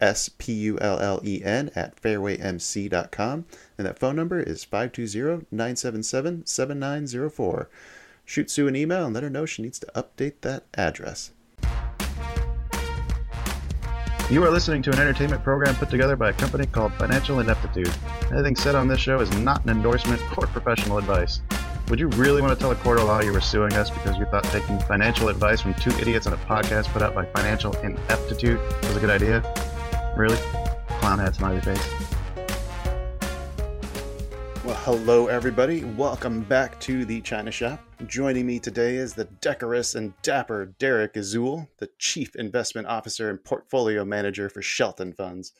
S-P-U-L-L-E-N at fairwaymc.com. And that phone number is 520-977-7904. Shoot Sue an email and let her know she needs to update that address. You are listening to an entertainment program put together by a company called Financial Ineptitude. Anything said on this show is not an endorsement or professional advice. Would you really want to tell a court of law you were suing us because you thought taking financial advice from two idiots on a podcast put out by Financial Ineptitude was a good idea? Really? Clown hat smiley face. Well, hello everybody. Welcome back to the China Shop. Joining me today is the decorous and dapper Derek Izuel, the Chief Investment Officer and Portfolio Manager for Shelton Funds.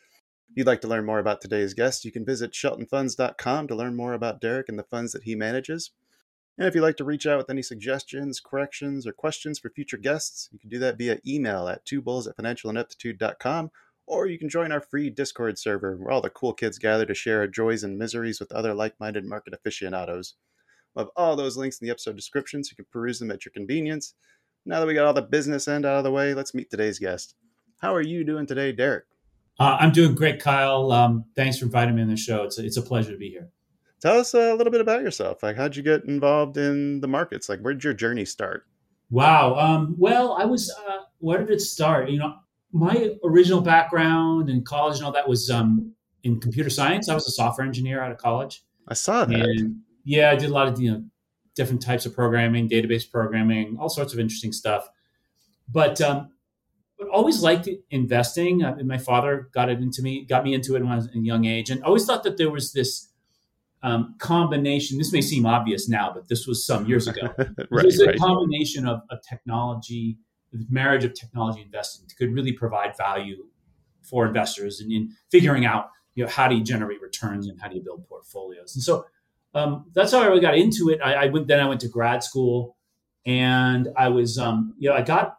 If you'd like to learn more about today's guest, you can visit sheltonfunds.com to learn more about Derek and the funds that he manages. And if you'd like to reach out with any suggestions, corrections, or questions for future guests, you can do that via email at twobulls at financialineptitude.com or you can join our free Discord server where all the cool kids gather to share our joys and miseries with other like minded market aficionados. We'll have all those links in the episode description so you can peruse them at your convenience. Now that we got all the business end out of the way, let's meet today's guest. How are you doing today, Derek? Uh, I'm doing great, Kyle. Um, thanks for inviting me on the show. It's a, it's a pleasure to be here. Tell us a little bit about yourself. Like, how'd you get involved in the markets? Like, where did your journey start? Wow. Um, well, I was. Uh, where did it start? You know, my original background in college and all that was um, in computer science. I was a software engineer out of college. I saw that. And yeah, I did a lot of you know different types of programming, database programming, all sorts of interesting stuff. But um, but always liked investing. Uh, my father got it into me, got me into it when I was in a young age, and always thought that there was this um, combination. This may seem obvious now, but this was some years ago. right, There's a right. combination of, of technology, the marriage of technology investing could really provide value for investors and in figuring out you know how do you generate returns and how do you build portfolios. And so um, that's how I really got into it. I, I, went then I went to grad school, and I was um, you know I got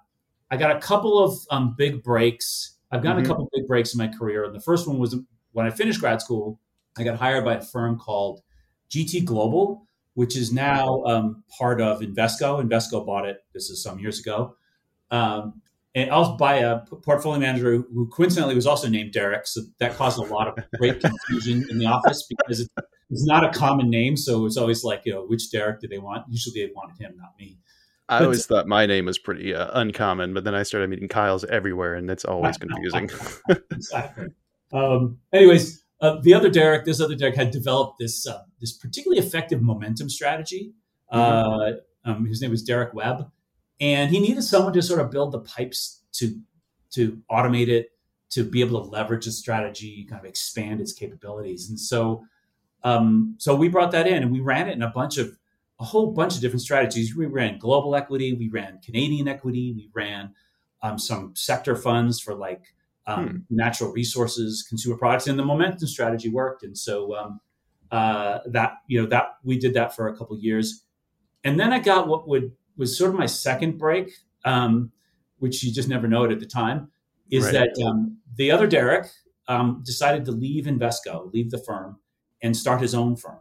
I got a couple of um, big breaks. I've gotten Mhm. a couple of big breaks in my career, and the first one was when I finished grad school. I got hired by a firm called GT Global, which is now um, part of Invesco. Invesco bought it. This is some years ago. Um, and I was by a portfolio manager who coincidentally was also named Derek. So that caused a lot of great confusion in the office because it's, it's not a common name. So it's always like, you know, which Derek do they want? Usually they wanted him, not me. I But- always thought my name was pretty uh, uncommon, but then I started meeting Kyle's everywhere, and it's always confusing. exactly. Um, anyways, uh, the other Derek, this other Derek had developed this uh, this particularly effective momentum strategy. Uh, um, his name was Derek Webb, and he needed someone to sort of build the pipes to to automate it, to be able to leverage the strategy, kind of expand its capabilities. And so, um, so we brought that in, and we ran it in a bunch of a whole bunch of different strategies. We ran global equity, we ran Canadian equity, we ran um, some sector funds for like um, natural resources, consumer products, and the momentum strategy worked. And so um, uh, that you know that we did that for a couple of years, and then I got what would was sort of my second break, um, which you just never know it at the time, is Right. that um, the other Derek um, decided to leave Invesco, leave the firm, and start his own firm,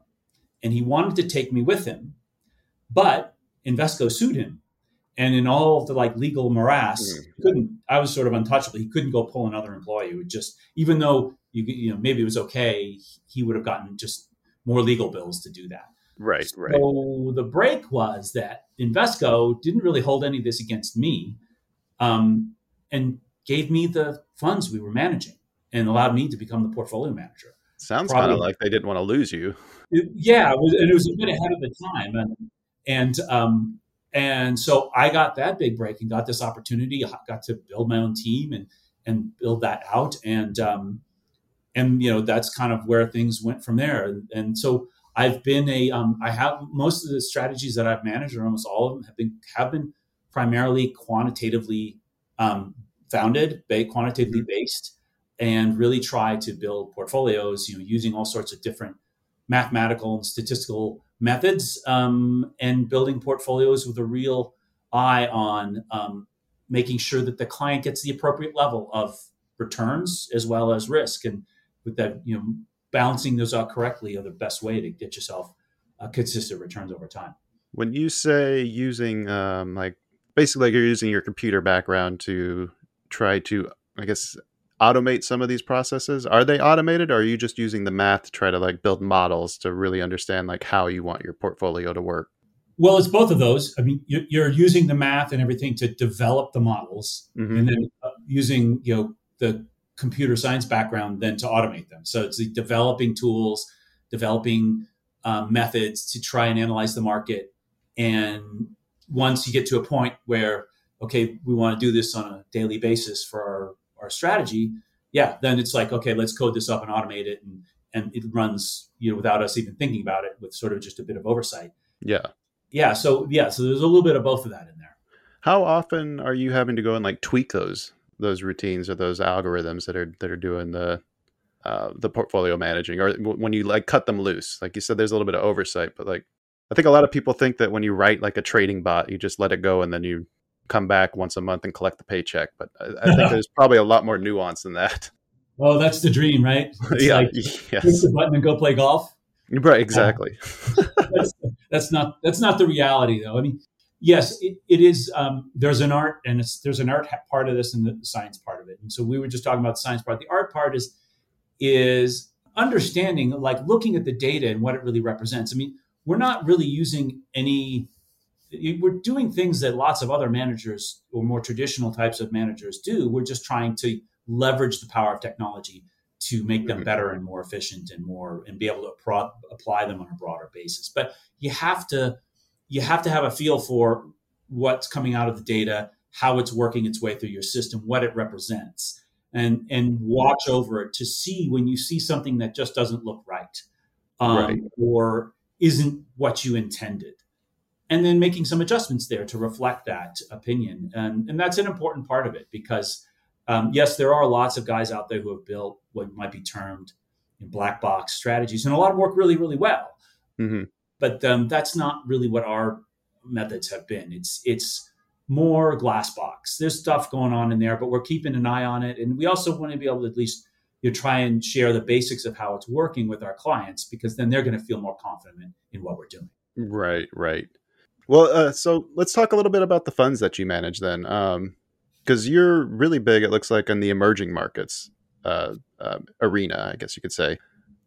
and he wanted to take me with him, but Invesco sued him. And in all the like legal morass, Mm. he couldn't. I was sort of untouchable. He couldn't go pull another employee. It would just, even though you you know maybe it was okay, he would have gotten just more legal bills to do that. Right, right. So the break was that Invesco didn't really hold any of this against me, um, and gave me the funds we were managing and allowed me to become the portfolio manager. Sounds kind of like they didn't want to lose you. It- yeah, it was, and it was a bit ahead of the time, and and um, and so I got that big break and got this opportunity. I got to build my own team and and build that out. And um, and you know that's kind of where things went from there. And, and so I've been a um, I have most of the strategies that I've managed, or almost all of them, have been have been primarily quantitatively um, founded, quantitatively mm-hmm. based, and really try to build portfolios. You know, using all sorts of different mathematical and statistical methods, um, and building portfolios with a real eye on um, making sure that the client gets the appropriate level of returns as well as risk, and with that, you know, balancing those out correctly are the best way to get yourself uh, consistent returns over time. When you say using um, like basically like you're using your computer background to try to, I guess, automate some of these processes, are they automated or are you just using the math to try to like build models to really understand like how you want your portfolio to work? Well, it's both of those. I mean, you're using the math and everything to develop the models, mm-hmm. and then uh, using you know the computer science background then to automate them. So it's the developing tools, developing um, methods to try and analyze the market. And once you get to a point where, okay, we want to do this on a daily basis for our, our strategy, yeah, then it's like, okay, let's code this up and automate it. And, and it runs, you know, without us even thinking about it with sort of just a bit of oversight. Yeah. Yeah. So, yeah. So there's a little bit of both of that in there. How often are you having to go and like tweak those those routines or those algorithms that are that are doing the uh, the portfolio managing or when you like cut them loose like you said there's a little bit of oversight but like i think a lot of people think that when you write like a trading bot you just let it go and then you come back once a month and collect the paycheck but i, I think there's probably a lot more nuance than that. Oh that's the dream right? It's yeah like, yes. push the button and go play golf. Right exactly. that's, that's not that's not the reality though. I mean yes, it, it is. Um, there's an art, and there's an art part of this and the science part of it. And so we were just talking about the science part. The art part is is understanding, like looking at the data and what it really represents. I mean, we're not really using any. We're doing things that lots of other managers or more traditional types of managers do. We're just trying to leverage the power of technology to make them mm-hmm. better and more efficient and more and be able to pro- apply them on a broader basis. But you have to you have to have a feel for what's coming out of the data, how it's working its way through your system, what it represents, and and watch over it to see when you see something that just doesn't look right, um, right. or isn't what you intended, and then making some adjustments there to reflect that opinion, and and that's an important part of it because. Um, yes, there are lots of guys out there who have built what might be termed black box strategies, and a lot of work really, really well. Mm-hmm but um, that's not really what our methods have been. It's it's more glass box. There's stuff going on in there, but we're keeping an eye on it, and we also want to be able to at least you know, try and share the basics of how it's working with our clients because then they're going to feel more confident in, in what we're doing. Right, right. Well, uh, so let's talk a little bit about the funds that you manage then, because um, you're really big. It looks like in the emerging markets uh, uh, arena, I guess you could say.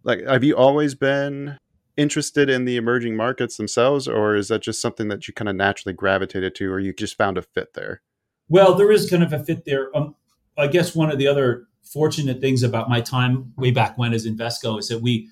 Like, have you always been interested in the emerging markets themselves, or is that just something that you kind of naturally gravitated to, or you just found a fit there? Well, there is kind of a fit there. Um, I guess one of the other fortunate things about my time way back when as Invesco is that we,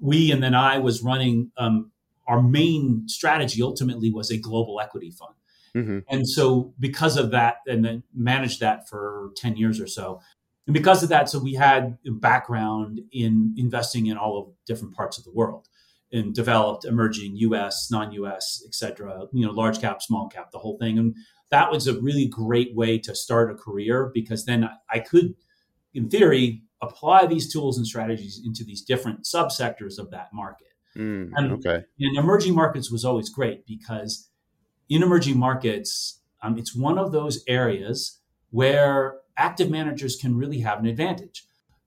we and then I was running um, our main strategy ultimately was a global equity fund. Mm-hmm. And so because of that, and then managed that for 10 years or so. And because of that, so we had a background in investing in all of different parts of the world in developed, emerging, U.S., non-U.S., et cetera, you know, large cap, small cap, the whole thing. And that was a really great way to start a career because then I could, in theory, apply these tools and strategies into these different subsectors of that market. Mm, and, okay. And emerging markets was always great because in emerging markets, um, it's one of those areas where active managers can really have an advantage.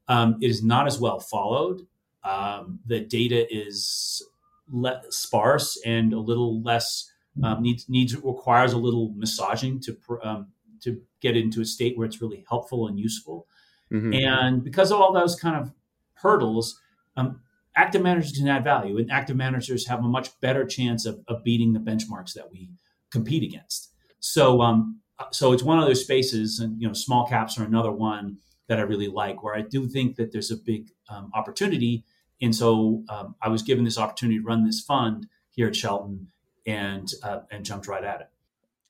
Um, it is not as well followed. Um, the data is le- sparse and a little less um, needs needs requires a little massaging to um, to get into a state where it's really helpful and useful. Mm-hmm. And because of all those kind of hurdles, um, active managers can add value, and active managers have a much better chance of, of beating the benchmarks that we compete against. So, um, so it's one of those spaces, and you know, small caps are another one that I really like, where I do think that there's a big um, opportunity and so um, I was given this opportunity to run this fund here at Shelton and uh, and jumped right at it.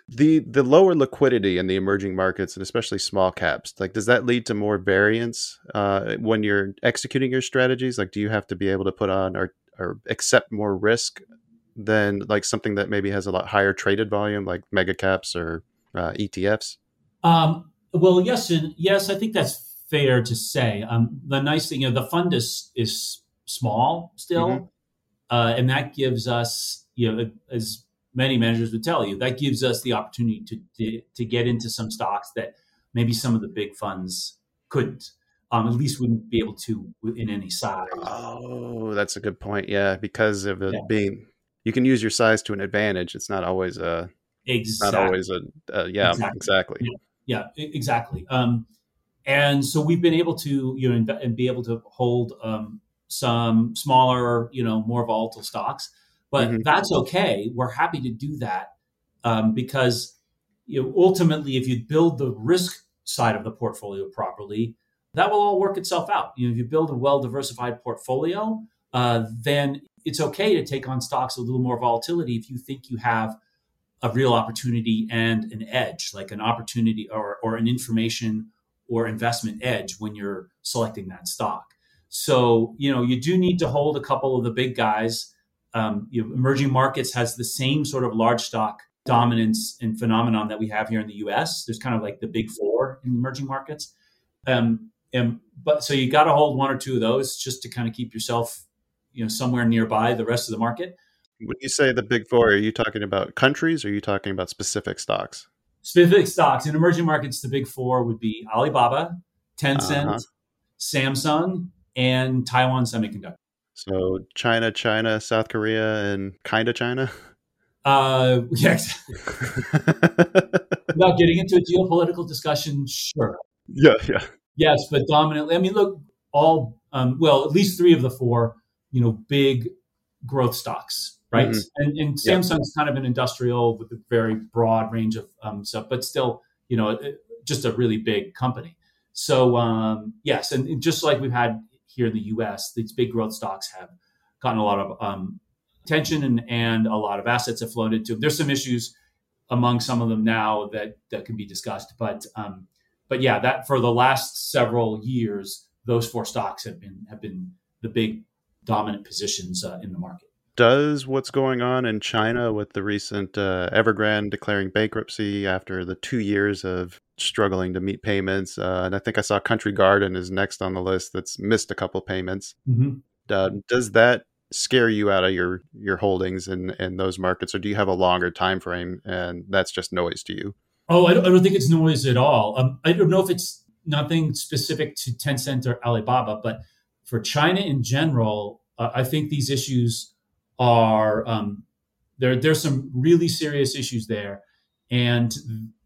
the the lower liquidity in the emerging markets and especially small caps like does that lead to more variance uh, when you're executing your strategies? Like do you have to be able to put on or or accept more risk than like something that maybe has a lot higher traded volume like mega caps or uh, etfs um, well yes and yes i think that's fair to say. Um, the nice thing you know the fund is is small still mm-hmm. uh, and that gives us you know as many managers would tell you that gives us the opportunity to, to, to get into some stocks that maybe some of the big funds couldn't um, at least wouldn't be able to in any size oh that's a good point yeah because of it yeah. being you can use your size to an advantage it's not always a exactly. not always a, a yeah exactly, exactly. Yeah. yeah, exactly um, and so we've been able to you know and be able to hold um, some smaller you know more volatile stocks but mm-hmm. that's okay. We're happy to do that um, because you know, ultimately, if you build the risk side of the portfolio properly, that will all work itself out. You know, if you build a well diversified portfolio, uh, then it's okay to take on stocks with a little more volatility if you think you have a real opportunity and an edge, like an opportunity or, or an information or investment edge when you're selecting that stock. So, you know, you do need to hold a couple of the big guys um, you know, emerging markets has the same sort of large stock dominance and phenomenon that we have here in the U.S. There's kind of like the big four in emerging markets, um, and but so you got to hold one or two of those just to kind of keep yourself, you know, somewhere nearby the rest of the market. When you say the big four, are you talking about countries or are you talking about specific stocks? Specific stocks in emerging markets, the big four would be Alibaba, Tencent, uh-huh. Samsung, and Taiwan Semiconductor. So China, China, South Korea, and kind of China. Uh, yes. Without getting into a geopolitical discussion, sure. Yeah, yeah. Yes, but dominantly. I mean, look, all um, well, at least three of the four, you know, big growth stocks, right? Mm-hmm. And, and Samsung's kind of an industrial with a very broad range of um, stuff, but still, you know, just a really big company. So um, yes, and just like we've had here in the U.S., these big growth stocks have gotten a lot of um, attention and, and a lot of assets have flowed into them. There's some issues among some of them now that that can be discussed, but um, but yeah, that for the last several years, those four stocks have been have been the big dominant positions uh, in the market does what's going on in China with the recent uh, Evergrande declaring bankruptcy after the two years of struggling to meet payments. Uh, and I think I saw Country Garden is next on the list that's missed a couple payments. Mm-hmm. Uh, does that scare you out of your your holdings in in those markets, or do you have a longer time frame and that's just noise to you? Oh, I don't, I don't think it's noise at all. Um, I don't know if it's nothing specific to Tencent or Alibaba, but for China in general, uh, I think these issues are um, there. There's some really serious issues there, and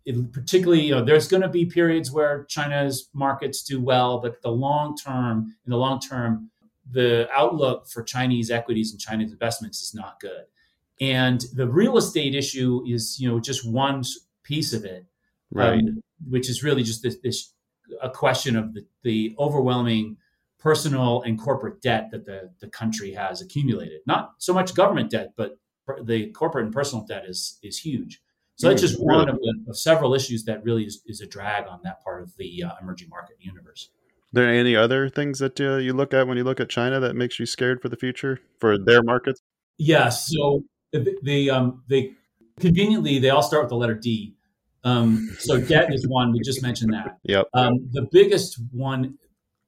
it, particularly, you know, there's going to be periods where China's markets do well, but the long term, in the long term, the outlook for Chinese equities and Chinese investments is not good. And the real estate issue is, you know, just one piece of it, right? Um, which is really just this, this a question of the, the overwhelming personal and corporate debt that the, the country has accumulated. Not so much government debt, but the corporate and personal debt is is huge. So that's just one of, the, of several issues that really is, is, a drag on that part of the uh, emerging market universe. Are there any other things that uh, you look at when you look at China that makes you scared for the future for their markets? Yes. So the, the um, they conveniently they all start with the letter D. Um, so debt is one. We just mentioned that. Yep. Um, the biggest one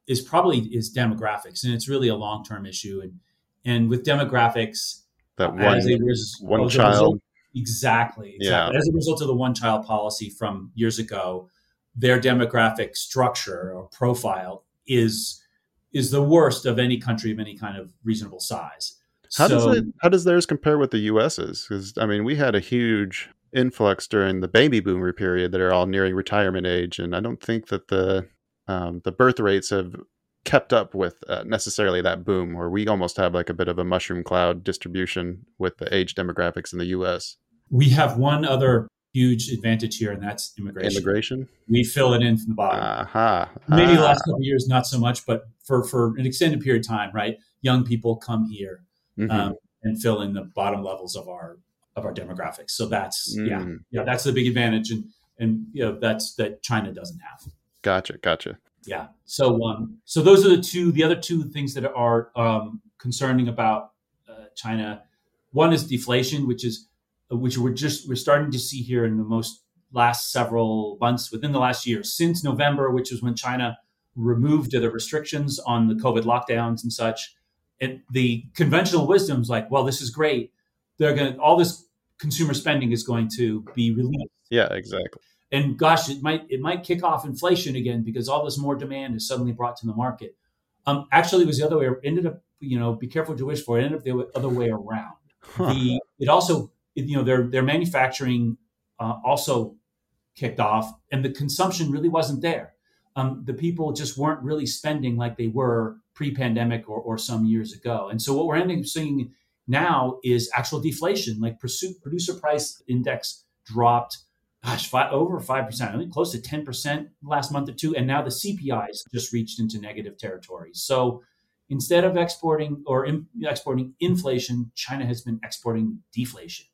is probably is demographics, and it's really a long term issue. And and with demographics, that one, res- one child. Result, exactly, exactly. Yeah. As a result of the one child policy from years ago, their demographic structure or profile is is the worst of any country of any kind of reasonable size. How so, does it? How does theirs compare with the U.S.'s? Because I mean, we had a huge influx during the baby boomer period that are all nearing retirement age, and I don't think that the um, the birth rates have kept up with uh, necessarily that boom, where we almost have like a bit of a mushroom cloud distribution with the age demographics in the U.S. We have one other huge advantage here, and that's immigration. Immigration. We fill it in from the bottom. Uh-huh. Maybe the last couple years, not so much, but for for an extended period of time, right? Young people come here mm-hmm. um, and fill in the bottom levels of our of our demographics. So that's yeah, Mm. yeah, that's the big advantage, and and you know that's that China doesn't have. Gotcha, gotcha. Yeah. So um, so those are the two, the other two things that are um, concerning about uh, China. One is deflation, which is which we're just we're starting to see here in the most last several months within the last year since November, which is when China removed the restrictions on the COVID lockdowns and such. And the conventional wisdom is like, well, this is great. They're going to all this consumer spending is going to be released Yeah, exactly. And gosh, it might it might kick off inflation again because all this more demand is suddenly brought to the market. Um, actually, it was the other way. Ended up, you know, be careful what you wish for. It ended up the other way around. Huh. The it also, it, you know, their their manufacturing uh, also kicked off, and the consumption really wasn't there. Um, the people just weren't really spending like they were pre-pandemic or, or some years ago. And so what we're ending up seeing now is actual deflation. Like pursuit, producer price index dropped gosh, five, over 5%, I think close to 10% last month or two. And now the CPIs just reached into negative territory. So instead of exporting or in, exporting inflation, China has been exporting deflation.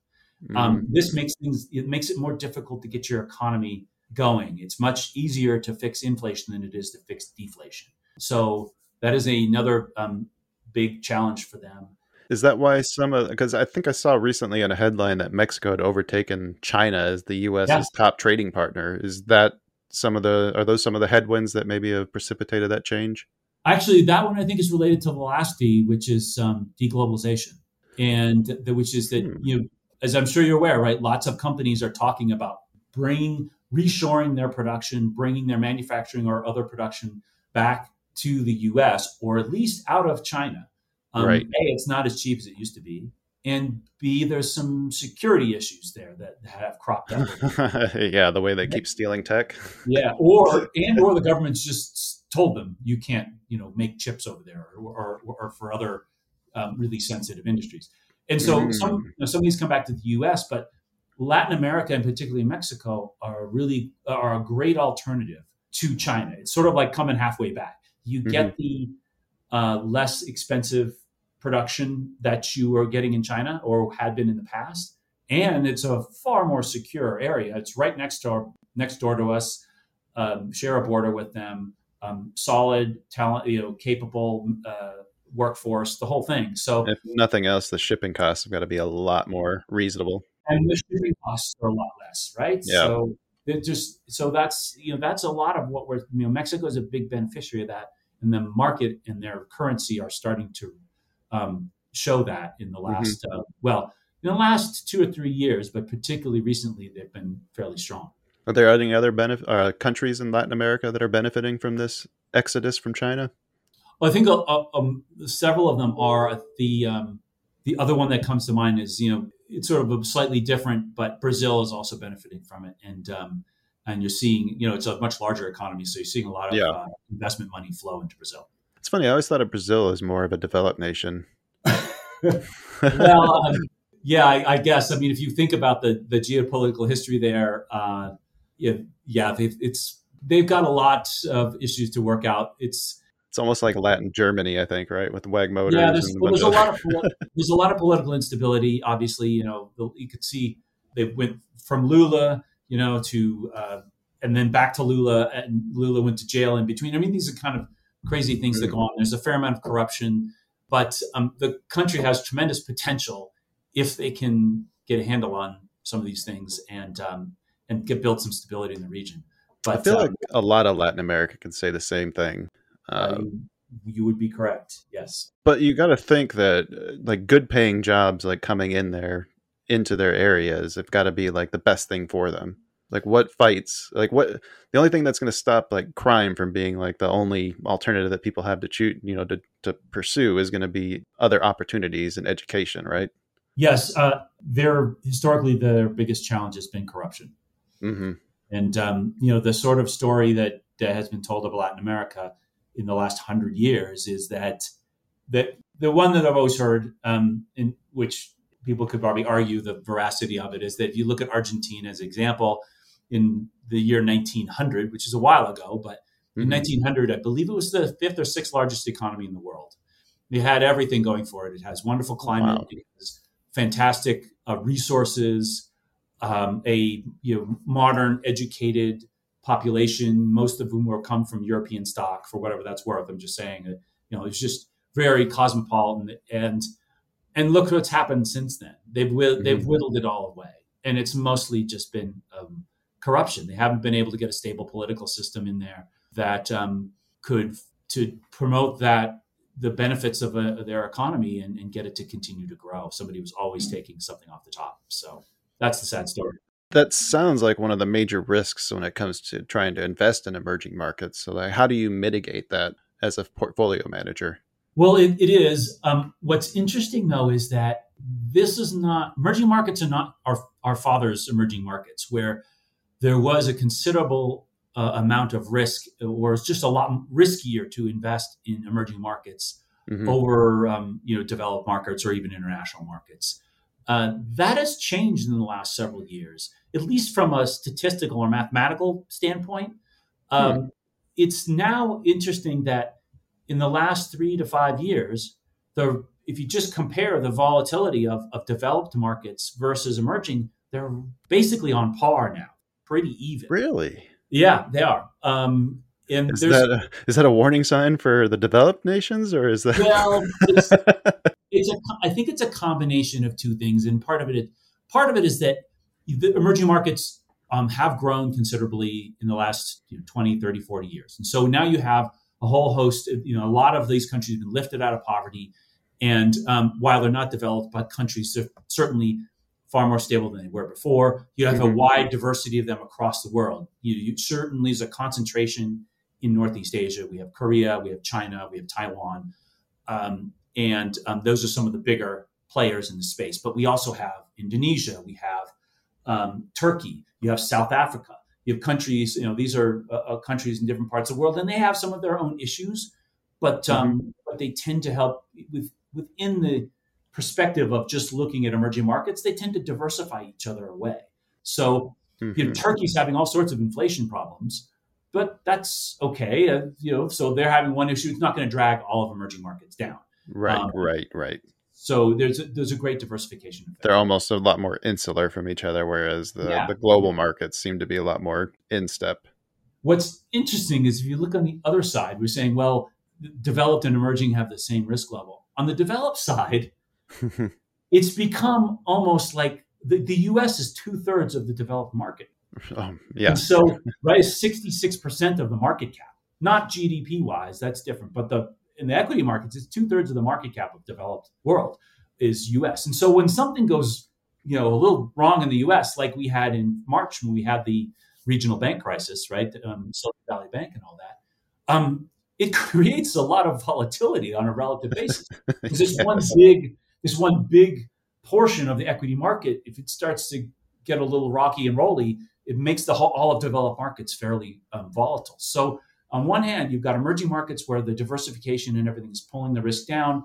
Um, Mm. this makes things, it makes it more difficult to get your economy going. It's much easier to fix inflation than it is to fix deflation. So that is another um, big challenge for them. Is that why some of because I think I saw recently in a headline that Mexico had overtaken China as the U.S.'s Yeah. top trading partner? Is that some of the are those some of the headwinds that maybe have precipitated that change? Actually, that one I think is related to the last D, which is um, deglobalization, and the, which is that Hmm. you, know, as I'm sure you're aware, right? Lots of companies are talking about bringing, reshoring their production, bringing their manufacturing or other production back to the U.S. or at least out of China. Um, Right. A, it's not as cheap as it used to be, and B, there's some security issues there that have cropped up. yeah, the way they keep stealing tech. Yeah, or and or the government's just told them you can't, you know, make chips over there, or or, or for other um, really sensitive industries. And so Mm. some you know, some of these come back to the U.S., but Latin America and particularly Mexico are really are a great alternative to China. It's sort of like coming halfway back. You get the uh, less expensive production that you are getting in China or had been in the past, and it's a far more secure area. It's right next to our, next door to us. Um, share a border with them. Um, solid talent, you know, capable uh, workforce, the whole thing. So If nothing else, the shipping costs have got to be a lot more reasonable. and the shipping costs are a lot less, right? Yeah. So it just so that's you know that's a lot of what we're you know Mexico is a big beneficiary of that, and the market and their currency are starting to um, show that in the last uh, well in the last two or three years, but particularly recently they've been fairly strong. Are there any other benef- uh, countries in Latin America that are benefiting from this exodus from China? Well, I think uh, uh, um, several of them are. The um, the other one that comes to mind is you know it's sort of a slightly different, but Brazil is also benefiting from it, and um, and you're seeing you know it's a much larger economy, so you're seeing a lot of Yeah. uh, investment money flow into Brazil. It's funny. I always thought of Brazil as more of a developed nation. well, um, yeah, I, I guess. I mean, if you think about the the geopolitical history there, uh, yeah, yeah, they've, it's they've got a lot of issues to work out. It's It's almost like Latin Germany, I think, right? With Wag Motors. yeah, there's, well, there's a lot of there's a lot of political instability. Obviously, you know, you could see they went from Lula, you know, to uh, and then back to Lula, and Lula went to jail in between. I mean, these are kind of crazy things that go on. There's a fair amount of corruption, but um, the country has tremendous potential if they can get a handle on some of these things and um, and get build some stability in the region. But I feel um, like a lot of Latin America can say the same thing. Um, you, you would be correct. Yes. but you got to think that uh, like good paying jobs like coming in there into their areas have got to be like the best thing for them like what fights like what the only thing that's going to stop like crime from being like the only alternative that people have to shoot you know to, to pursue is going to be other opportunities and education right? Yes, uh, their historically their biggest challenge has been corruption, hmm and um, you know the sort of story that, that has been told of Latin America in the last hundred years is that that the one that I've always heard, um, in which people could probably argue the veracity of it, is that if you look at Argentina as an example, in the year 1900, which is a while ago, but in 1900, I believe it was the fifth or sixth largest economy in the world. It had everything going for it. It has wonderful climate. Wow. It has fantastic uh, resources, um, a you know modern, educated population, most of whom will come from European stock for whatever that's worth. I'm just saying, you know, it's just very cosmopolitan and and look what's happened since then. They've mm-hmm. they've whittled it all away, and it's mostly just been um, corruption. They haven't been able to get a stable political system in there that um, could to promote that the benefits of, a, of their economy and, and, get it to continue to grow. Somebody was always taking something off the top. So that's the sad story. That sounds like one of the major risks when it comes to trying to invest in emerging markets. So, like, how do you mitigate that as a portfolio manager? Well, it, it is. Um, what's interesting though is that this is not emerging markets are not our our father's emerging markets, where there was a considerable uh, amount of risk, or it's just a lot riskier to invest in emerging markets mm-hmm. over um, you know developed markets or even international markets. Uh, that has changed in the last several years, at least from a statistical or mathematical standpoint. Um, mm-hmm. It's now interesting that in the last three to five years, the if you just compare the volatility of, of developed markets versus emerging, they're basically on par now, pretty even. Really? Yeah, they are. Um, and is that a, is that a warning sign for the developed nations, or is that? Well, it's, it's a, I think it's a combination of two things, and part of it, part of it is that the emerging markets um, have grown considerably in the last you know, 20, 30, 40 years, and so now you have a whole host of, you know, a lot of these countries have been lifted out of poverty. And um, while they're not developed, but countries certainly far more stable than they were before. You have mm-hmm. a wide diversity of them across the world. You, you certainly is a concentration in Northeast Asia. We have Korea, we have China, we have Taiwan, um, and um, those are some of the bigger players in the space. But we also have Indonesia, we have um, Turkey, you have South Africa, you have countries, you know, these are uh, uh, countries in different parts of the world, and they have some of their own issues, but um, mm-hmm. but they tend to help with within the perspective of just looking at emerging markets. They tend to diversify each other away. So, mm-hmm. you know, mm-hmm. Turkey's having all sorts of inflation problems, but that's okay. Uh, you know, so they're having one issue. It's not going to drag all of emerging markets down. Right, um, right, right. So there's a, there's a great diversification. Effect. They're almost a lot more insular from each other, whereas the, yeah. the global markets seem to be a lot more in step. What's interesting is if you look on the other side, we're saying, well, developed and emerging have the same risk level. On the developed side, it's become almost like the, the U.S. is two thirds of the developed market. Um, yeah. And so, right, sixty six percent of the market cap, not GDP wise, that's different, but the in the equity markets, it's two thirds of the market cap of developed world is U.S. And so when something goes, you know, a little wrong in the U.S., like we had in March when we had the regional bank crisis, right, um, Silicon Valley Bank and all that, um, it creates a lot of volatility on a relative basis because this yeah. one big, this one big portion of the equity market, if it starts to get a little rocky and rolly, it makes the whole all of developed markets fairly um, volatile. So on one hand, you've got emerging markets where the diversification and everything is pulling the risk down.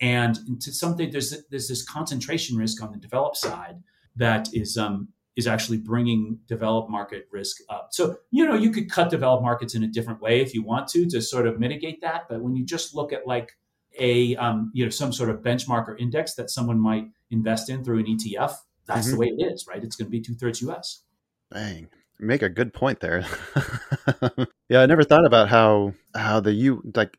And to something, there's, there's this concentration risk on the developed side that is, um, is actually bringing developed market risk up. So, you know, you could cut developed markets in a different way if you want to, to sort of mitigate that. But when you just look at like a, um, you know, some sort of benchmark or index that someone might invest in through an ETF, that's mm-hmm. the way it is, right? It's going to be two thirds US. Bang make a good point there. yeah, I never thought about how how the U like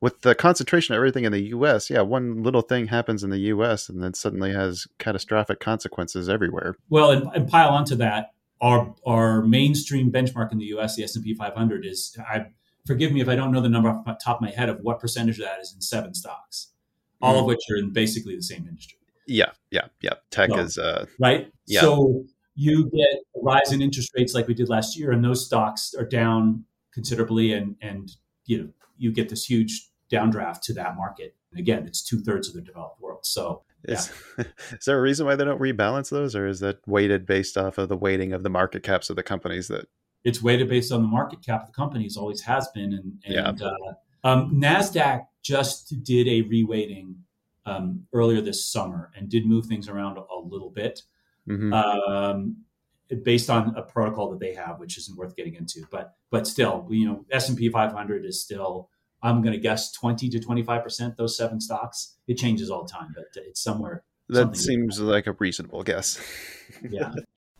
with the concentration of everything in the U.S. Yeah, one little thing happens in the U.S. and then suddenly has catastrophic consequences everywhere. Well, and, and pile onto that, our our mainstream benchmark in the U.S., the S and P 500, is I forgive me if I don't know the number off the top of my head of what percentage of that is in seven stocks, all mm. of which are in basically the same industry. Yeah, yeah, yeah. Tech so, is uh, right. Yeah. So you get a rise in interest rates like we did last year, and those stocks are down considerably, and and you know you get this huge downdraft to that market. And again, it's two thirds of the developed world. So is, yeah. is there a reason why they don't rebalance those, or is that weighted based off of the weighting of the market caps of the companies that? It's weighted based on the market cap of the companies, always has been, and, and yeah. uh, um, Nasdaq just did a reweighting um, earlier this summer and did move things around a, a little bit mm-hmm. um, based on a protocol that they have, which isn't worth getting into. But but still, you know, S and P 500 is still. I'm going to guess 20 to 25 percent. Those seven stocks. It changes all the time, but it's somewhere that seems like a reasonable guess. Yeah.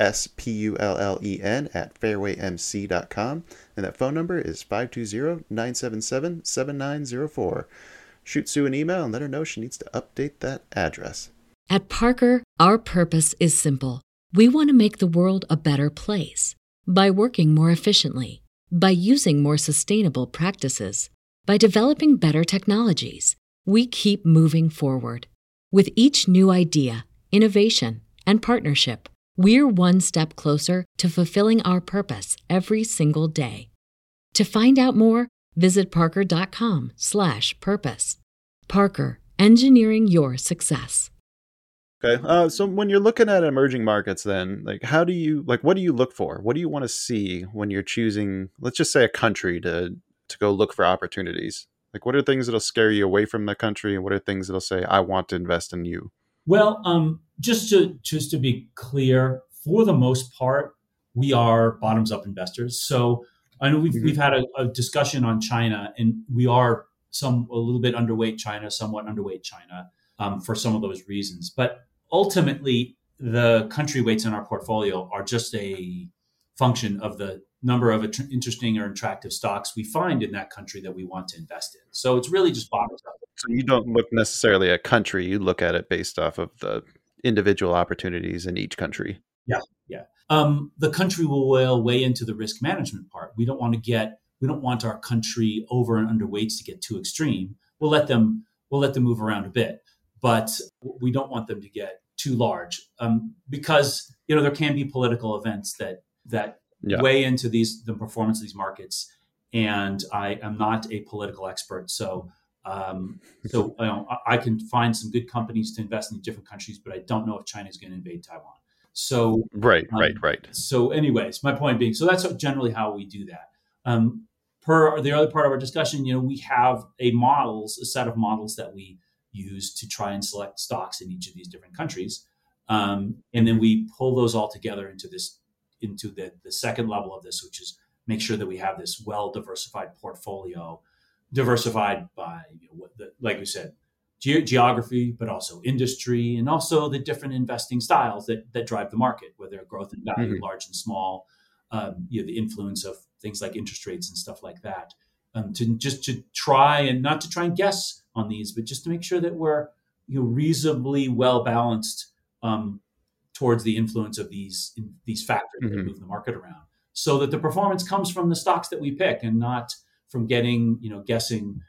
S-P-U-L-L-E-N at fairwaymc.com. And that phone number is 520-977-7904. Shoot Sue an email and let her know she needs to update that address. At Parker, our purpose is simple. We want to make the world a better place by working more efficiently, by using more sustainable practices, by developing better technologies. We keep moving forward. With each new idea, innovation, and partnership, we're one step closer to fulfilling our purpose every single day. To find out more, visit parker.com/purpose. Parker, engineering your success. Okay. Uh, so when you're looking at emerging markets, then like how do you like what do you look for? What do you want to see when you're choosing? Let's just say a country to to go look for opportunities. Like what are things that'll scare you away from the country, and what are things that'll say I want to invest in you? Well, um, just to just to be clear, for the most part, we are bottoms up investors. So I know we've mm-hmm. we've had a, a discussion on China, and we are some a little bit underweight China, somewhat underweight China um, for some of those reasons. But ultimately, the country weights in our portfolio are just a function of the number of interesting or attractive stocks we find in that country that we want to invest in. So it's really just bottoms up. So you don't look necessarily at country; you look at it based off of the individual opportunities in each country. Yeah, yeah. Um, the country will weigh into the risk management part. We don't want to get we don't want our country over and underweights to get too extreme. We'll let them we'll let them move around a bit, but we don't want them to get too large um, because you know there can be political events that that yeah. weigh into these the performance of these markets. And I am not a political expert, so um, so you know, I can find some good companies to invest in different countries, but I don't know if China is going to invade Taiwan. So right, um, right, right. So, anyways, my point being, so that's generally how we do that. Um, per the other part of our discussion, you know, we have a models, a set of models that we use to try and select stocks in each of these different countries, um, and then we pull those all together into this into the the second level of this, which is make sure that we have this well diversified portfolio, diversified by you know, the, like we said, ge- geography, but also industry, and also the different investing styles that that drive the market, whether growth and value, mm-hmm. large and small, um, you know, the influence of things like interest rates and stuff like that. Um, to just to try and not to try and guess on these, but just to make sure that we're you know reasonably well balanced um, towards the influence of these these factors mm-hmm. that move the market around, so that the performance comes from the stocks that we pick and not from getting you know guessing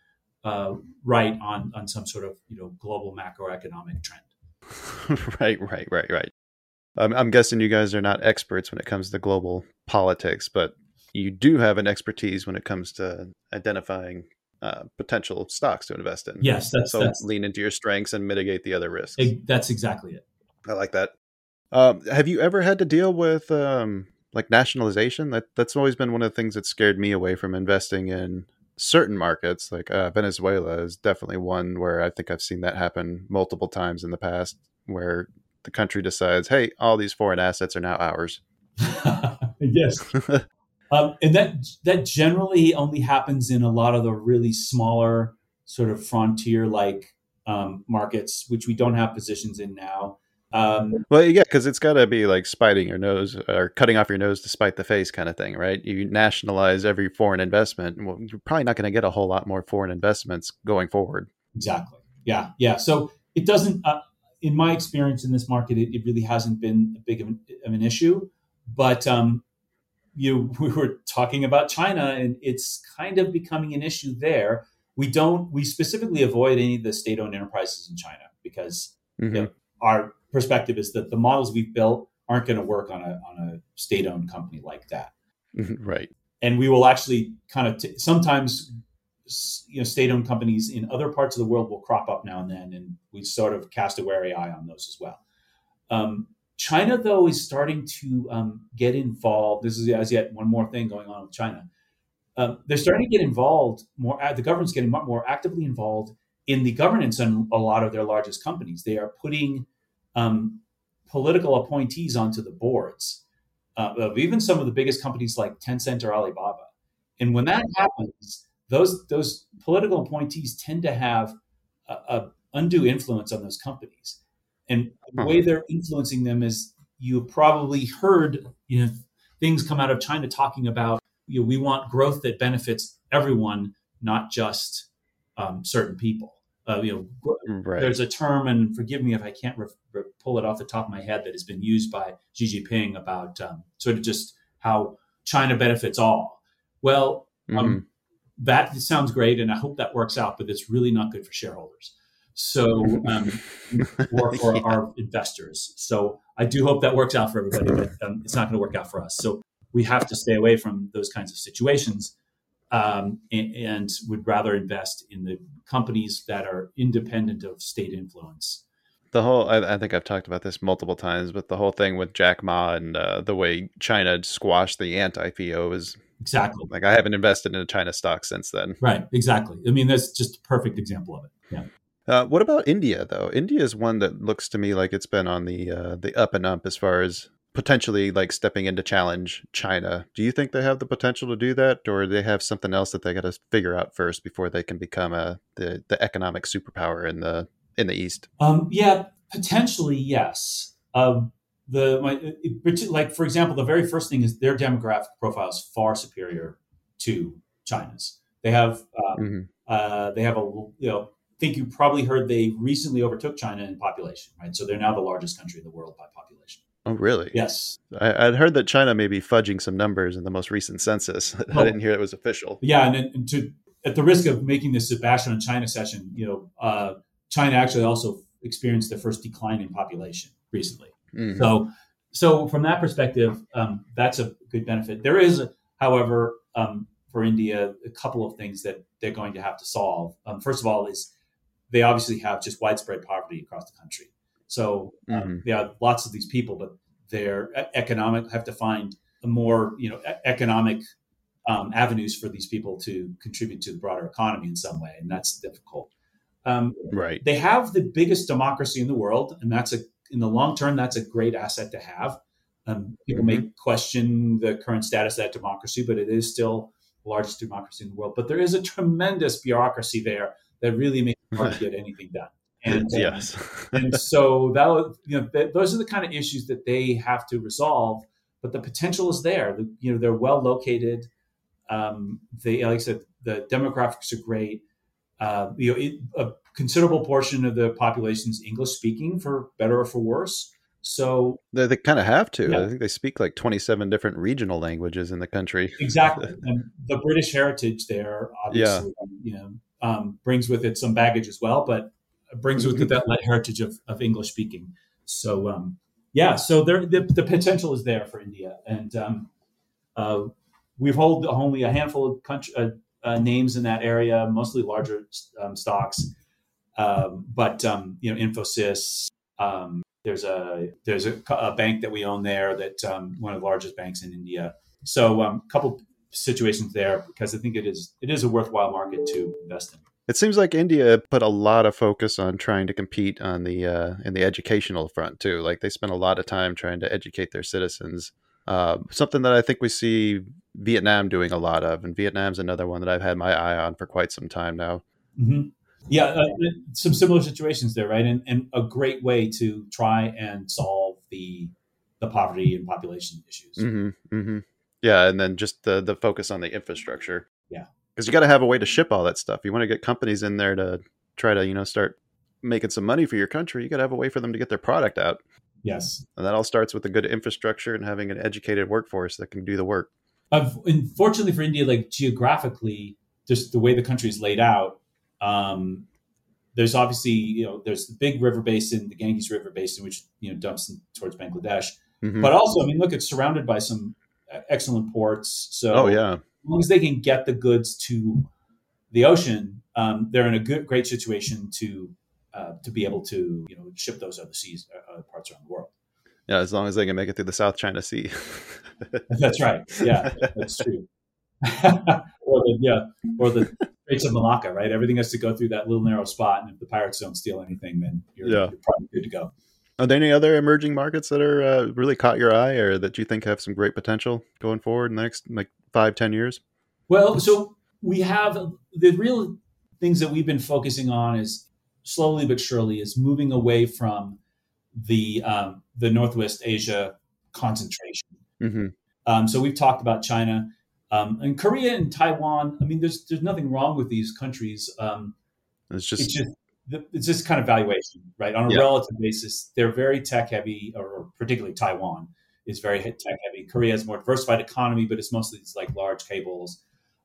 uh, right on on some sort of you know global macroeconomic trend. right, right, right, right. Um, I'm guessing you guys are not experts when it comes to global politics, but you do have an expertise when it comes to identifying uh, potential stocks to invest in. Yes, that's so that's, lean into your strengths and mitigate the other risks. That's exactly it. I like that. Um, have you ever had to deal with um, like nationalization? That that's always been one of the things that scared me away from investing in certain markets. Like uh, Venezuela is definitely one where I think I've seen that happen multiple times in the past, where the country decides, "Hey, all these foreign assets are now ours." yes. um, and that that generally only happens in a lot of the really smaller sort of frontier like um, markets, which we don't have positions in now. Um, well, yeah, because it's got to be like spiting your nose or cutting off your nose to spite the face kind of thing, right? You nationalize every foreign investment. Well, you're probably not going to get a whole lot more foreign investments going forward. Exactly. Yeah. Yeah. So it doesn't, uh, in my experience in this market, it, it really hasn't been a big of an, of an issue. But um, you, we were talking about China, and it's kind of becoming an issue there. we don't we specifically avoid any of the state-owned enterprises in China because mm-hmm. you know, our perspective is that the models we've built aren't going to work on a on a state-owned company like that. right. And we will actually kind of t- sometimes you know state-owned companies in other parts of the world will crop up now and then, and we sort of cast a wary eye on those as well. Um, China, though, is starting to um, get involved. This is as yet one more thing going on with China. Um, they're starting to get involved more. Uh, the government's getting more actively involved in the governance on a lot of their largest companies. They are putting um, political appointees onto the boards uh, of even some of the biggest companies like Tencent or Alibaba. And when that happens, those those political appointees tend to have a, a undue influence on those companies. And the way they're influencing them is you probably heard you know things come out of China talking about you know, we want growth that benefits everyone, not just um, certain people. Uh, you know, right. there's a term, and forgive me if I can't re- re- pull it off the top of my head, that has been used by Xi Jinping about um, sort of just how China benefits all. Well, um, mm-hmm. um, that sounds great, and I hope that works out, but it's really not good for shareholders. So, um, or for yeah. our investors. So, I do hope that works out for everybody, but um, it's not going to work out for us. So, we have to stay away from those kinds of situations um, and, and, would rather invest in the companies that are independent of state influence. The whole, I, I think I've talked about this multiple times, but the whole thing with Jack Ma and uh, the way China squashed the Ant IPO is exactly like I haven't invested in a China stock since then. Right, exactly. I mean, that's just a perfect example of it. Yeah. Uh, what about India though? India is one that looks to me like it's been on the uh, the up and up as far as potentially like stepping in to challenge China. Do you think they have the potential to do that, or they have something else that they got to figure out first before they can become a the the economic superpower in the in the East? Um, yeah, potentially yes. Um, the my, like for example, the very first thing is their demographic profile is far superior to China's. They have um, mm-hmm. uh, they have a you know. I think you probably heard they recently overtook China in population, right? So they're now the largest country in the world by population. Oh, really? Yes. I, would heard that China may be fudging some numbers in the most recent census. I didn't hear it was official. Yeah, and, and, to at the risk of making this Sebastian on China session, you know, uh, China actually also experienced their first decline in population recently. Mm-hmm. So, so from that perspective, um, that's a good benefit. There is, however, um, for India, a couple of things that they're going to have to solve. Um, first of all, is they obviously have just widespread poverty across the country. So um, mm-hmm. yeah, lots of these people, but they're economic have to find a more you know economic um, avenues for these people to contribute to the broader economy in some way, and that's difficult. Um, right. They have the biggest democracy in the world, and that's a in the long term that's a great asset to have. Um, people mm-hmm. may question the current status of that democracy, but it is still the largest democracy in the world. But there is a tremendous bureaucracy there that really makes it hard to get anything done. And yes, and so that you know th- those are the kind of issues that they have to resolve. But the potential is there. The, you know they're well located. Um, they like I said, the demographics are great. Uh, you know, it, a considerable portion of the population is English speaking, for better or for worse. So they, they kind of have to. Yeah. I think they speak like 27 different regional languages in the country. Exactly. and the British heritage there, obviously, yeah. you know, um, brings with it some baggage as well. But brings with it that heritage of, of English speaking. So um, yeah, so there the, the, potential is there for India, and um, uh, we've hold only a handful of country, uh, uh, names in that area, mostly larger um, stocks. Um, but um, you know, Infosys. Um, there's a there's a, a, bank that we own there that one of the largest banks in India. So a couple situations there because I think it is it is a worthwhile market to invest in. It seems like India put a lot of focus on trying to compete on the uh, in the educational front too. Like they spend a lot of time trying to educate their citizens. Uh, something that I think we see Vietnam doing a lot of, and Vietnam's another one that I've had my eye on for quite some time now. Mm-hmm. Yeah, uh, some similar situations there, right? And, and a great way to try and solve the the poverty and population issues. Mm-hmm, mm-hmm. Yeah, and then just the the focus on the infrastructure. Yeah, because you got to have a way to ship all that stuff. You want to get companies in there to try to you know start making some money for your country. You got to have a way for them to get their product out. Yes, and that all starts with a good infrastructure and having an educated workforce that can do the work. Unfortunately for India, like geographically, just the way the country is laid out, Um, there's obviously you know there's the big river basin, the Ganges River basin, which you know dumps in, towards Bangladesh. Mhm. But also, I mean, look, it's surrounded by some excellent ports. So oh yeah, long as they can get the goods to the ocean, um, they're in a good, great situation to uh, to be able to you know ship those overseas uh, other parts around the world. yeah. As long as they can make it through the South China Sea. That's right. Yeah, that's true. or the yeah, or the Straits of Malacca, right? Everything has to go through that little narrow spot, and if the pirates don't steal anything, then you're, Yeah. you're probably good to go. Are there any other emerging markets that are uh, really caught your eye, or that you think have some great potential going forward in the next like five, ten years? Well, so we have the real things that we've been focusing on is slowly but surely is moving away from the um, the Northwest Asia concentration. hmm Um, so we've talked about China um, and Korea and Taiwan. I mean, there's there's nothing wrong with these countries. Um, It's just, it's just the- it's just kind of valuation, right? On a Yeah. relative basis, they're very tech heavy, or, particularly Taiwan is very tech heavy. Korea has a more diversified economy, but it's mostly these like large cables.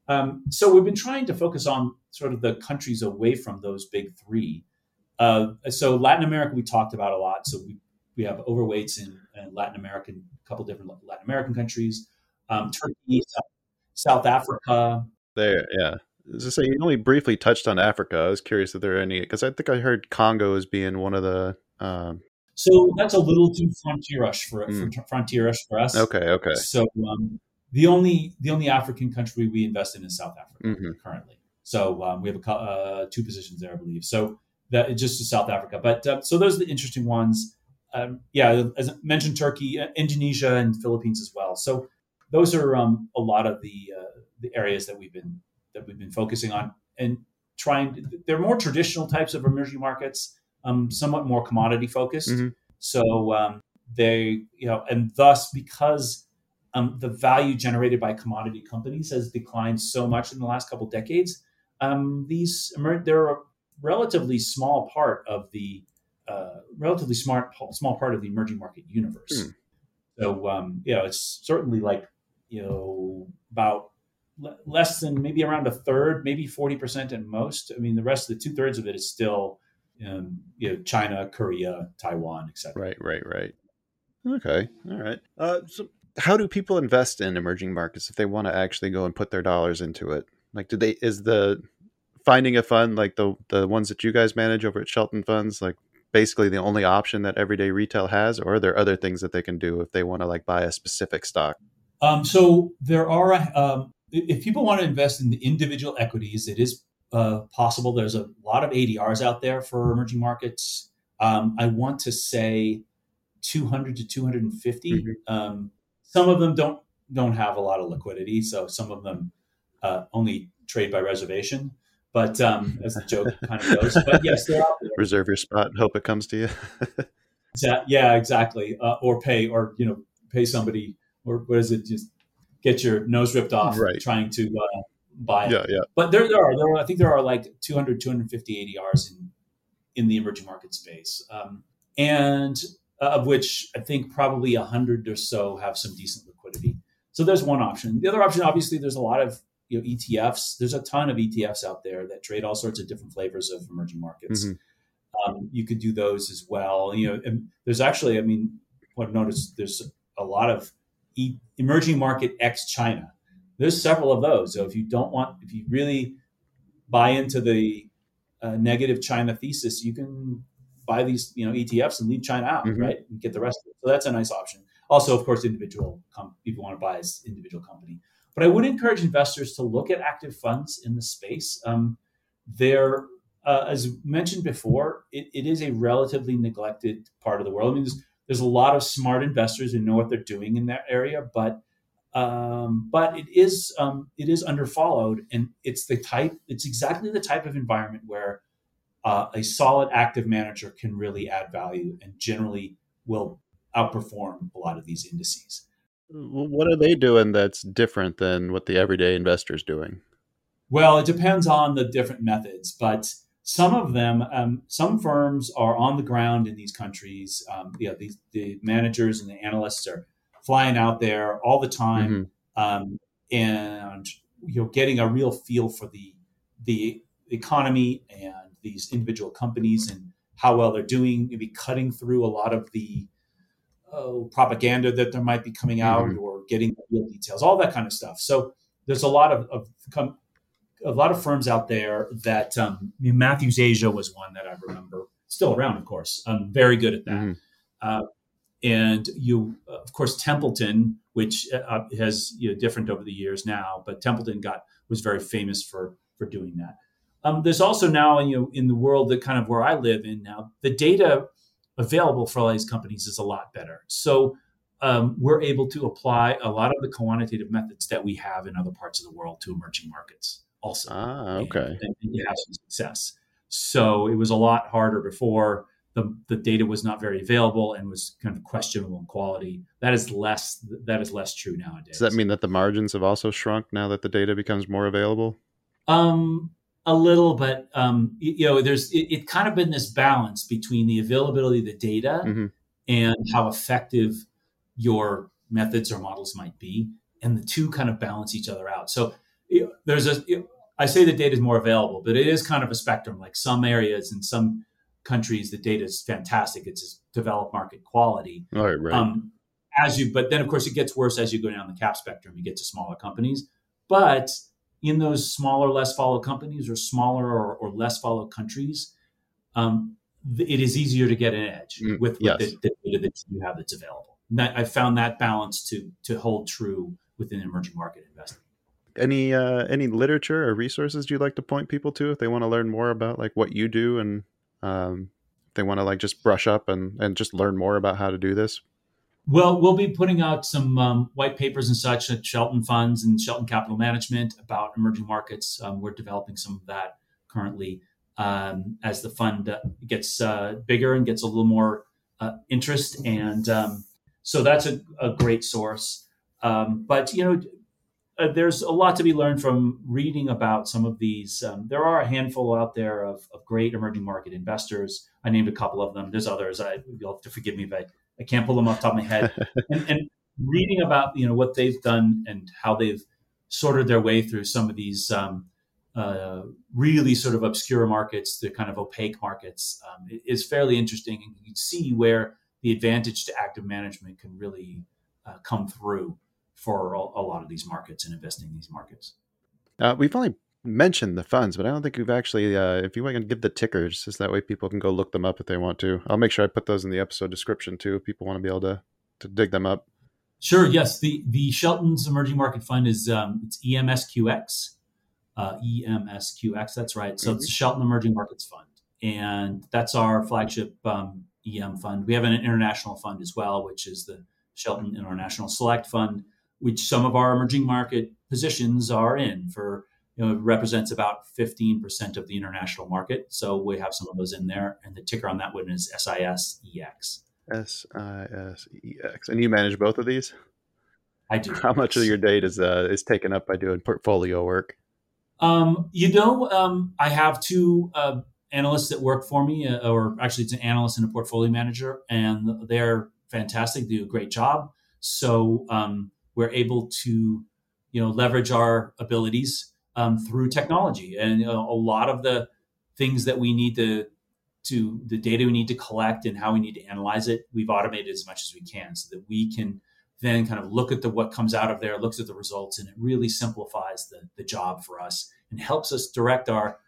Um, so we've been trying to focus on sort of the countries away from those big three. Uh, so Latin America, we talked about a lot. So we we have overweights in, in Latin American, a couple different Latin American countries, um, Turkey, South, South Africa, there. Yeah. As I say, you only briefly touched on Africa. I was curious if there are any because I think I heard Congo as being one of the. Um, So that's a little too frontierish for, for frontierish for us. okay. Okay. So um, the only the only African country we invest in is South Africa Mhm. currently. So um, we have a, uh, two positions there, I believe. So that just to South Africa. But uh, so those are the interesting ones. Um, yeah, as I mentioned, Turkey, uh, Indonesia, and Philippines as well. So those are um, a lot of the uh, the areas that we've been that we've been focusing on and trying. They're more traditional types of emerging markets, um, somewhat more commodity focused. Mhm. So um, they, you know, and thus because um, the value generated by commodity companies has declined so much in the last couple decades, um, these emer- they're a relatively small part of the uh, relatively smart small part of the emerging market universe. Hmm. So um, you know, it's certainly like you know about le- less than maybe around a third, maybe forty percent at most. I mean, the rest of the two thirds of it is still um, you know China, Korea, Taiwan, etc. Right. Right. Right. Okay. All right. Uh, so, how do people invest in emerging markets if they want to actually go and put their dollars into it? Like, do they is the finding a fund like the the ones that you guys manage over at Shelton Funds like basically the only option that everyday retail has, or are there other things that they can do if they want to like buy a specific stock? Um, so there are, um, if people want to invest in the individual equities, it is uh, possible. There's a lot of ADRs out there for emerging markets. Um, I want to say 200 to 250. Mhm. Um, some of them don't don't have a lot of liquidity, so some of them uh, only trade by reservation. But um, as the joke kind of goes, but yes, they're out there. Reserve your spot, and hope it comes to you. Yeah, exactly. Uh, or pay, or you know, pay somebody, or what is it? Just get your nose ripped off Right. trying to uh, buy it. yeah, yeah. But there, there are, there are, I think there are like 200, 250 ADRs in in the emerging market space, um, and uh, of which I think probably a hundred or so have some decent liquidity. So there's one option. The other option, obviously, there's a lot of you know ETFs. There's a ton of ETFs out there that trade all sorts of different flavors of emerging markets. Mhm. Um, you could do those as well. You know, and there's actually, I mean, what I've noticed, there's a lot of e- emerging market ex China. There's several of those. So if you don't want, if you really buy into the uh, negative China thesis, you can buy these, you know, ETFs and leave China out, Mhm. right, and get the rest of it. So that's a nice option. Also, of course, individual com- people want to buy as individual company. But I would encourage investors to look at active funds in the space. Um, they're, uh, as mentioned before, it, it is a relatively neglected part of the world. I mean, there's, there's a lot of smart investors who know what they're doing in that area, but um, but it is um, it is underfollowed, and it's the type it's exactly the type of environment where uh, a solid active manager can really add value and generally will outperform a lot of these indices. What are they doing that's different than what the everyday investor is doing? Well, it depends on the different methods, but some of them, um, some firms are on the ground in these countries. Um, you know, these, the managers and the analysts are flying out there all the time, um, and you know, getting a real feel for the the economy and these individual companies and how well they're doing, maybe cutting through a lot of the oh, propaganda that there might be coming out mm-hmm. or getting the real details, all that kind of stuff. So there's a lot of, of com- a lot of firms out there that um, Matthews Asia was one that I remember, still around, of course. I'm very good at that. Mm-hmm. Uh, and you, of course, Templeton, which uh, has you know different over the years now, but Templeton got was very famous for for doing that. Um, there's also now you know in the world that kind of where I live in now, the data available for all these companies is a lot better. So um, we're able to apply a lot of the quantitative methods that we have in other parts of the world to emerging markets also. Ah, okay. And, and have some success. So it was a lot harder before. The, the data was not very available and was kind of questionable in quality. That is less that is less true nowadays. Does that mean that the margins have also shrunk now that the data becomes more available? Um, a little, but um, you know, there's it, it, kind of been this balance between the availability of the data mm-hmm. and how effective your methods or models might be, and the two kind of balance each other out. So there's a I say the data is more available, but it is kind of a spectrum. Like some areas in some countries, the data is fantastic. It's developed market quality. Right, right. Um, as you, but then of course it gets worse as you go down the cap spectrum. You get to smaller companies, but in those smaller, less followed companies or smaller or, or less followed countries, um, it is easier to get an edge mm, with, yes. the, the, data that you have that's available. That, I found that balance to to hold true within emerging market investing. Any uh, any literature or resources you'd like to point people to if they want to learn more about like what you do and um, they want to like just brush up and and just learn more about how to do this? Well, we'll be putting out some um, white papers and such at Shelton Funds and Shelton Capital Management about emerging markets. Um, we're developing some of that currently um, as the fund uh, gets uh, bigger and gets a little more uh, interest. And um, so that's a, a great source. Um, but, you know, uh, there's a lot to be learned from reading about some of these. Um, there are a handful out there of, of, great emerging market investors. I named a couple of them. There's others. I, you'll have to forgive me if I I can't pull them off the top of my head. and, and, reading about you know what they've done and how they've sorted their way through some of these um, uh, really sort of obscure markets, the kind of opaque markets, um, is fairly interesting, and you can see where the advantage to active management can really uh, come through for a, a, lot of these markets and investing in these markets. Uh, we've only mentioned the funds, but I don't think we've actually. Uh, if you want to give the tickers, just that way people can go look them up if they want to. I'll make sure I put those in the episode description too. If people want to be able to to dig them up. Sure. Yes. The the Shelton's Emerging Market Fund is um, it's EMSQX. Uh, EMSQX. That's right. So mm-hmm. it's Shelton Emerging Markets Fund, and that's our flagship um, EM fund. We have an international fund as well, which is the Shelton International Select Fund, which some of our emerging market positions are in for you know, it represents about 15% of the international market. So we have some of those in there. And the ticker on that one is SISEX. SISEX. And you manage both of these? I do. How much of your day is, uh, is taken up by doing portfolio work? Um, you know, um, I have two uh, analysts that work for me, uh, or actually, it's an analyst and a portfolio manager, and they're fantastic. They do a great job. So um, we're able to, you know, leverage our abilities um, through technology. And a lot of the things that we need to to the data we need to collect and how we need to analyze it, we've automated as much as we can so that we can then kind of look at the what comes out of there, looks at the results, and it really simplifies the, the job for us and helps us direct our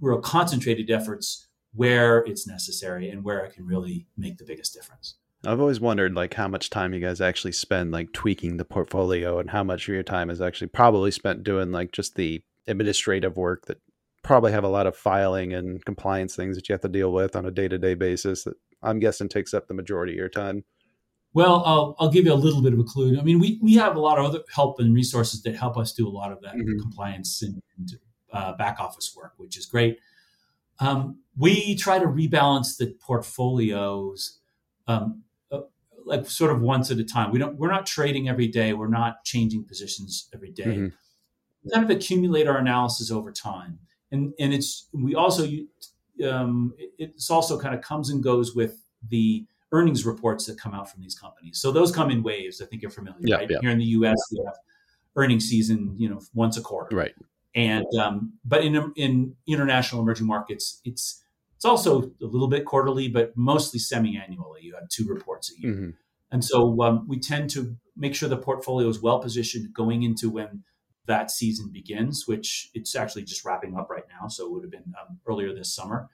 real concentrated efforts where it's necessary and where it can really make the biggest difference. I've always wondered like how much time you guys actually spend like tweaking the portfolio and how much of your time is actually probably spent doing like just the administrative work that probably have a lot of filing and compliance things that you have to deal with on a day-to-day basis that i'm guessing takes up the majority of your time? Well i'll, I'll give you a little bit of a clue. I mean we, we have a lot of other help and resources that help us do a lot of that mm-hmm. compliance and, and uh, back office work which is great. Um, we try to rebalance the portfolios um, like sort of once at a time we don't we're not trading every day we're not changing positions every day. Mm-hmm kind of accumulate our analysis over time. And, and it's, we also, um, it's also kind of comes and goes with the earnings reports that come out from these companies. So those come in waves. I think you're familiar, yeah, right? Yeah. Here in the U.S., we have earnings season, you know, once a quarter. Right. And um, but in in international emerging markets, it's it's also a little bit quarterly, but mostly semi-annually. You have two reports a year, Mm-hmm. and so um, we tend to make sure the portfolio is well positioned going into when that season begins, which it's actually just wrapping up right now. So it would have been um, earlier this summer,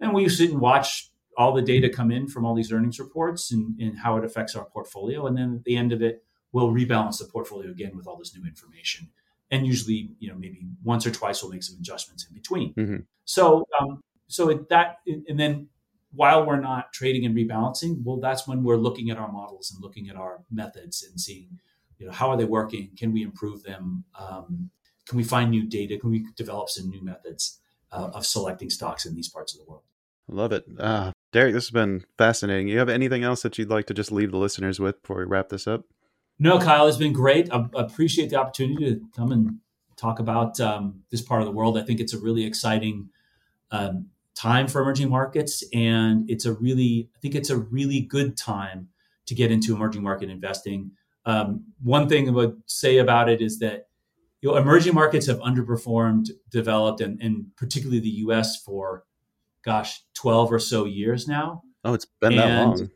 and we sit and watch all the data come in from all these earnings reports and, and how it affects our portfolio, and then at the end of it, we'll rebalance the portfolio again with all this new information. And usually, you know, maybe once or twice we'll make some adjustments in between. Mhm. So, um, so it, that, and then while we're not trading and rebalancing, well, that's when we're looking at our models and looking at our methods and seeing, you know, how are they working? Can we improve them? Um, can we find new data? Can we develop some new methods uh, of selecting stocks in these parts of the world? Love it. Uh, Derek, this has been fascinating. You have anything else that you'd like to just leave the listeners with before we wrap this up? No, Kyle, it's been great. I appreciate the opportunity to come and talk about um, this part of the world. I think it's a really exciting um, time for emerging markets, and it's a really, I think it's a really good time to get into emerging market investing. Um, one thing I would say about it is that you know, emerging markets have underperformed developed, and, and particularly the U.S. for, gosh, twelve or so years now. Oh, it's been that long.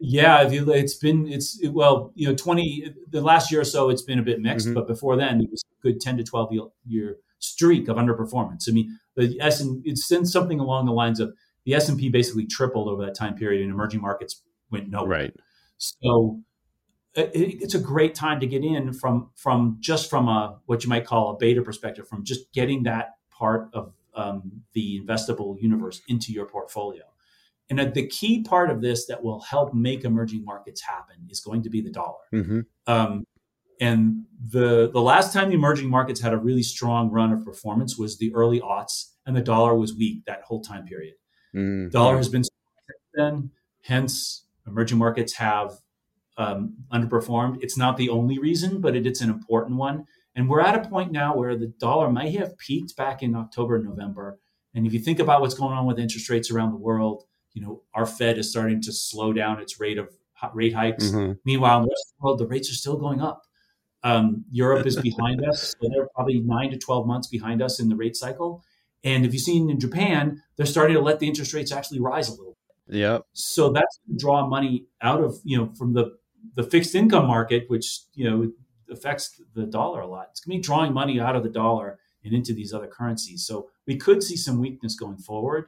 Yeah, it's been it's well, you know, twenty the last year or so, it's been a bit mixed, Mhm. but before then, it was a good ten to twelve year, year streak of underperformance. I mean, the S and it's something along the lines of the S and P basically tripled over that time period, and emerging markets went nowhere. Right. So it, it's a great time to get in from from just from a what you might call a beta perspective, from just getting that part of um, the investable universe into your portfolio. And uh, the key part of this that will help make emerging markets happen is going to be the dollar. Mm-hmm. Um, and the the last time the emerging markets had a really strong run of performance was the early aughts, and the dollar was weak that whole time period. Mm-hmm. Dollar has been strong then, hence emerging markets have um, underperformed. It's not the only reason, but it, it's an important one. And we're at a point now where the dollar might have peaked back in October, November. And if you think about what's going on with interest rates around the world, you know our Fed is starting to slow down its rate of rate hikes. Mm-hmm. Meanwhile, in the rest of the world, the rates are still going up. Um, Europe is behind us. So they're probably nine to 12 months behind us in the rate cycle. And if you've seen in Japan, they're starting to let the interest rates actually rise a little. Yeah. So that's to draw money out of, you know, from the, the fixed income market, which, you know, affects the dollar a lot. It's going to be drawing money out of the dollar and into these other currencies. So we could see some weakness going forward.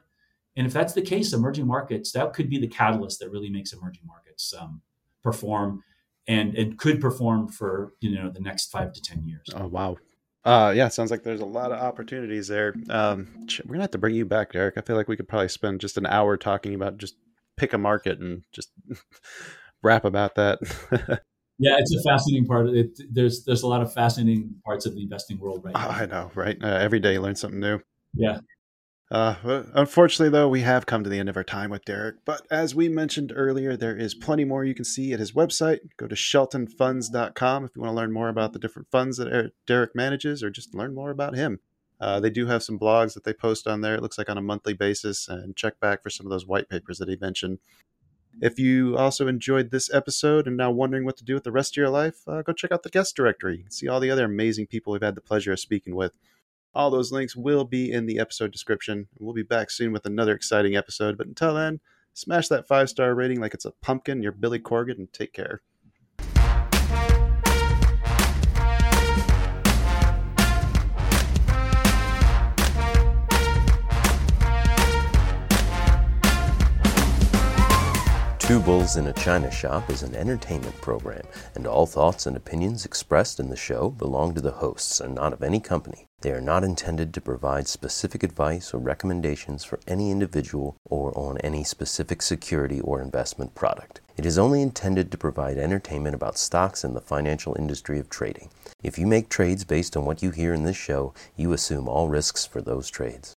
And if that's the case, emerging markets, that could be the catalyst that really makes emerging markets um, perform and, and could perform for, you know, the next five to 10 years. Oh wow. Uh, yeah, sounds like there's a lot of opportunities there. Um, we're gonna have to bring you back, Derek. I feel like we could probably spend just an hour talking about just pick a market and just rap about that. Yeah, it's a fascinating part. It. There's there's a lot of fascinating parts of the investing world right Oh, now. I know, right? Uh, every day you learn something new. Yeah. Uh, unfortunately, though, we have come to the end of our time with Derek. But as we mentioned earlier, there is plenty more you can see at his website. Go to sheltonfunds.com if you want to learn more about the different funds that Er- Derek manages or just learn more about him. Uh, they do have some blogs that they post on there, it looks like on a monthly basis, and check back for some of those white papers that he mentioned. If you also enjoyed this episode and now wondering what to do with the rest of your life, uh, go check out the guest directory. See all the other amazing people we've had the pleasure of speaking with. All those links will be in the episode description. We'll be back soon with another exciting episode. But until then, smash that five star rating like it's a pumpkin. You're Billy Corgan, and take care. Two Bulls in a China Shop is an entertainment program, and all thoughts and opinions expressed in the show belong to the hosts and not of any company. They are not intended to provide specific advice or recommendations for any individual or on any specific security or investment product. It is only intended to provide entertainment about stocks and the financial industry of trading. If you make trades based on what you hear in this show, you assume all risks for those trades.